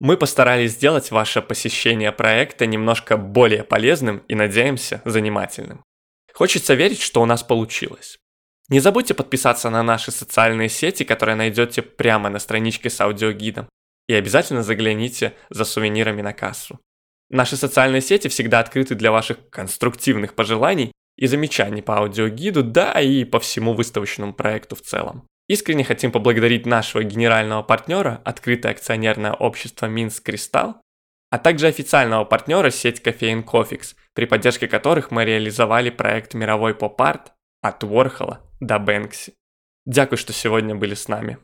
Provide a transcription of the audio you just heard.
Мы постарались сделать ваше посещение проекта немножко более полезным и, надеемся, занимательным. Хочется верить, что у нас получилось. Не забудьте подписаться на наши социальные сети, которые найдете прямо на страничке с аудиогидом. И обязательно загляните за сувенирами на кассу. Наши социальные сети всегда открыты для ваших конструктивных пожеланий и замечаний по аудиогиду, да и по всему выставочному проекту в целом. Искренне хотим поблагодарить нашего генерального партнера, открытое акционерное общество Минск Кристалл, а также официального партнера сеть кофеен Кофикс, при поддержке которых мы реализовали проект мировой поп-арт от Уорхола до Бэнкси. Дзякую, что сегодня были с нами.